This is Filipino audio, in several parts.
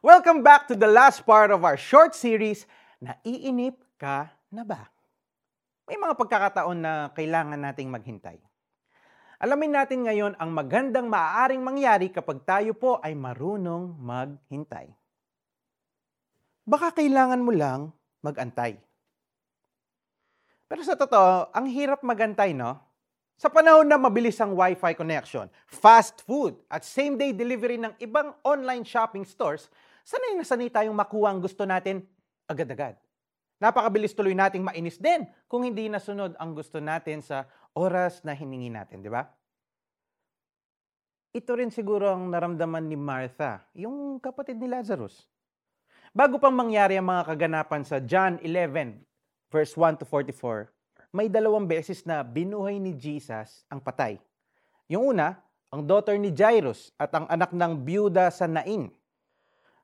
Welcome back to the last part of our short series, Naiinip ka na ba? May mga pagkakataon na kailangan nating maghintay. Alamin natin ngayon ang magandang maaaring mangyari kapag tayo po ay marunong maghintay. Baka kailangan mo lang magantay. Pero sa totoo, ang hirap magantay, no? Sa panahon na mabilis ang Wi-Fi connection, fast food, at same-day delivery ng ibang online shopping stores, sanay na sanay tayong makuha ang gusto natin agad-agad. Napakabilis tuloy nating mainis din kung hindi nasunod ang gusto natin sa oras na hiningi natin, di ba? Ito rin siguro ang naramdaman ni Martha, yung kapatid ni Lazarus. Bago pang mangyari ang mga kaganapan sa John 11, verse 1 to 44, may dalawang beses na binuhay ni Jesus ang patay. Yung una, ang daughter ni Jairus at ang anak ng byuda sa Nain.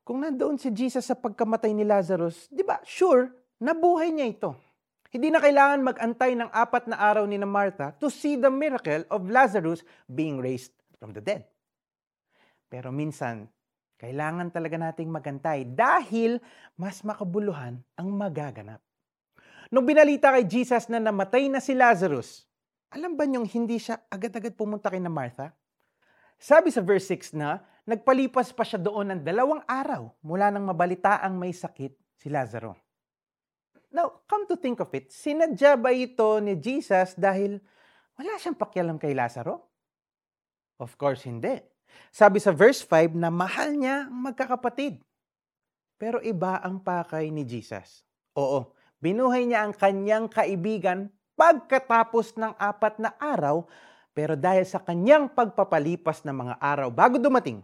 Kung nandoon si Jesus sa pagkamatay ni Lazarus, di ba, sure, nabuhay niya ito. Hindi na kailangan mag-antay ng apat na araw ni na Martha to see the miracle of Lazarus being raised from the dead. Pero minsan, kailangan talaga nating magantay dahil mas makabuluhan ang magaganap. Nung binalita kay Jesus na namatay na si Lazarus, alam ba niyong hindi siya agad-agad pumunta kay na Martha? Sabi sa verse 6 na, nagpalipas pa siya doon ng dalawang araw mula nang mabalitaang may sakit si Lazaro. Now, come to think of it, sinadya ba ito ni Jesus dahil wala siyang pakialam kay Lazaro? Of course, hindi. Sabi sa verse 5 na mahal niya ang magkakapatid. Pero iba ang pakay ni Jesus. Oo, Binuhay niya ang kanyang kaibigan pagkatapos ng apat na araw, pero dahil sa kanyang pagpapalipas ng mga araw bago dumating,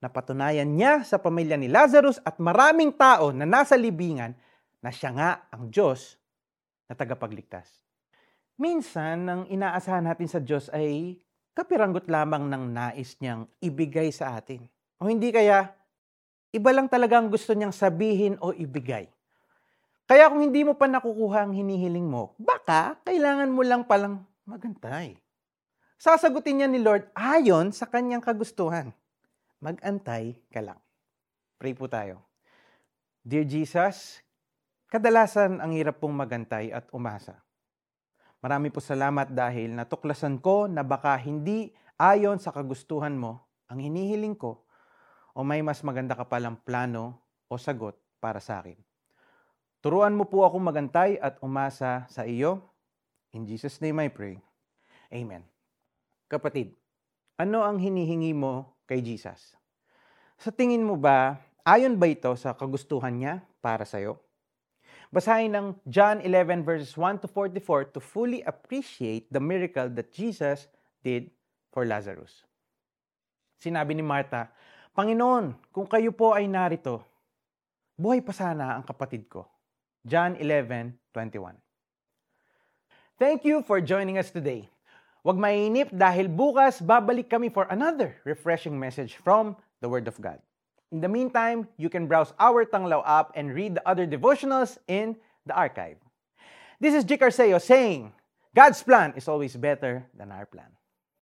napatunayan niya sa pamilya ni Lazarus at maraming tao na nasa libingan na siya nga ang Diyos na tagapagligtas. Minsan, ang inaasahan natin sa Diyos ay kapiranggot lamang ng nais niyang ibigay sa atin. O hindi kaya, iba lang talaga ang gusto niyang sabihin o ibigay. Kaya kung hindi mo pa nakukuha ang hinihiling mo, baka kailangan mo lang palang magantay. Sasagutin niya ni Lord ayon sa kanyang kagustuhan. Magantay ka lang. Pray po tayo. Dear Jesus, kadalasan ang hirap pong magantay at umasa. Marami po salamat dahil natuklasan ko na baka hindi ayon sa kagustuhan mo ang hinihiling ko o may mas maganda ka palang plano o sagot para sa akin. Turuan mo po ako magantay at umasa sa iyo. In Jesus' name I pray. Amen. Kapatid, ano ang hinihingi mo kay Jesus? Sa tingin mo ba, ayon ba ito sa kagustuhan niya para sa iyo? Basahin ng John 11 verses 1 to 44 to fully appreciate the miracle that Jesus did for Lazarus. Sinabi ni Martha, Panginoon, kung kayo po ay narito, buhay pa sana ang kapatid ko. John 11:21. Thank you for joining us today. Huwag mainip dahil bukas babalik kami for another refreshing message from the Word of God. In the meantime, you can browse our Tanglaw app and read the other devotionals in the archive. This is Jik Arceo saying, God's plan is always better than our plan.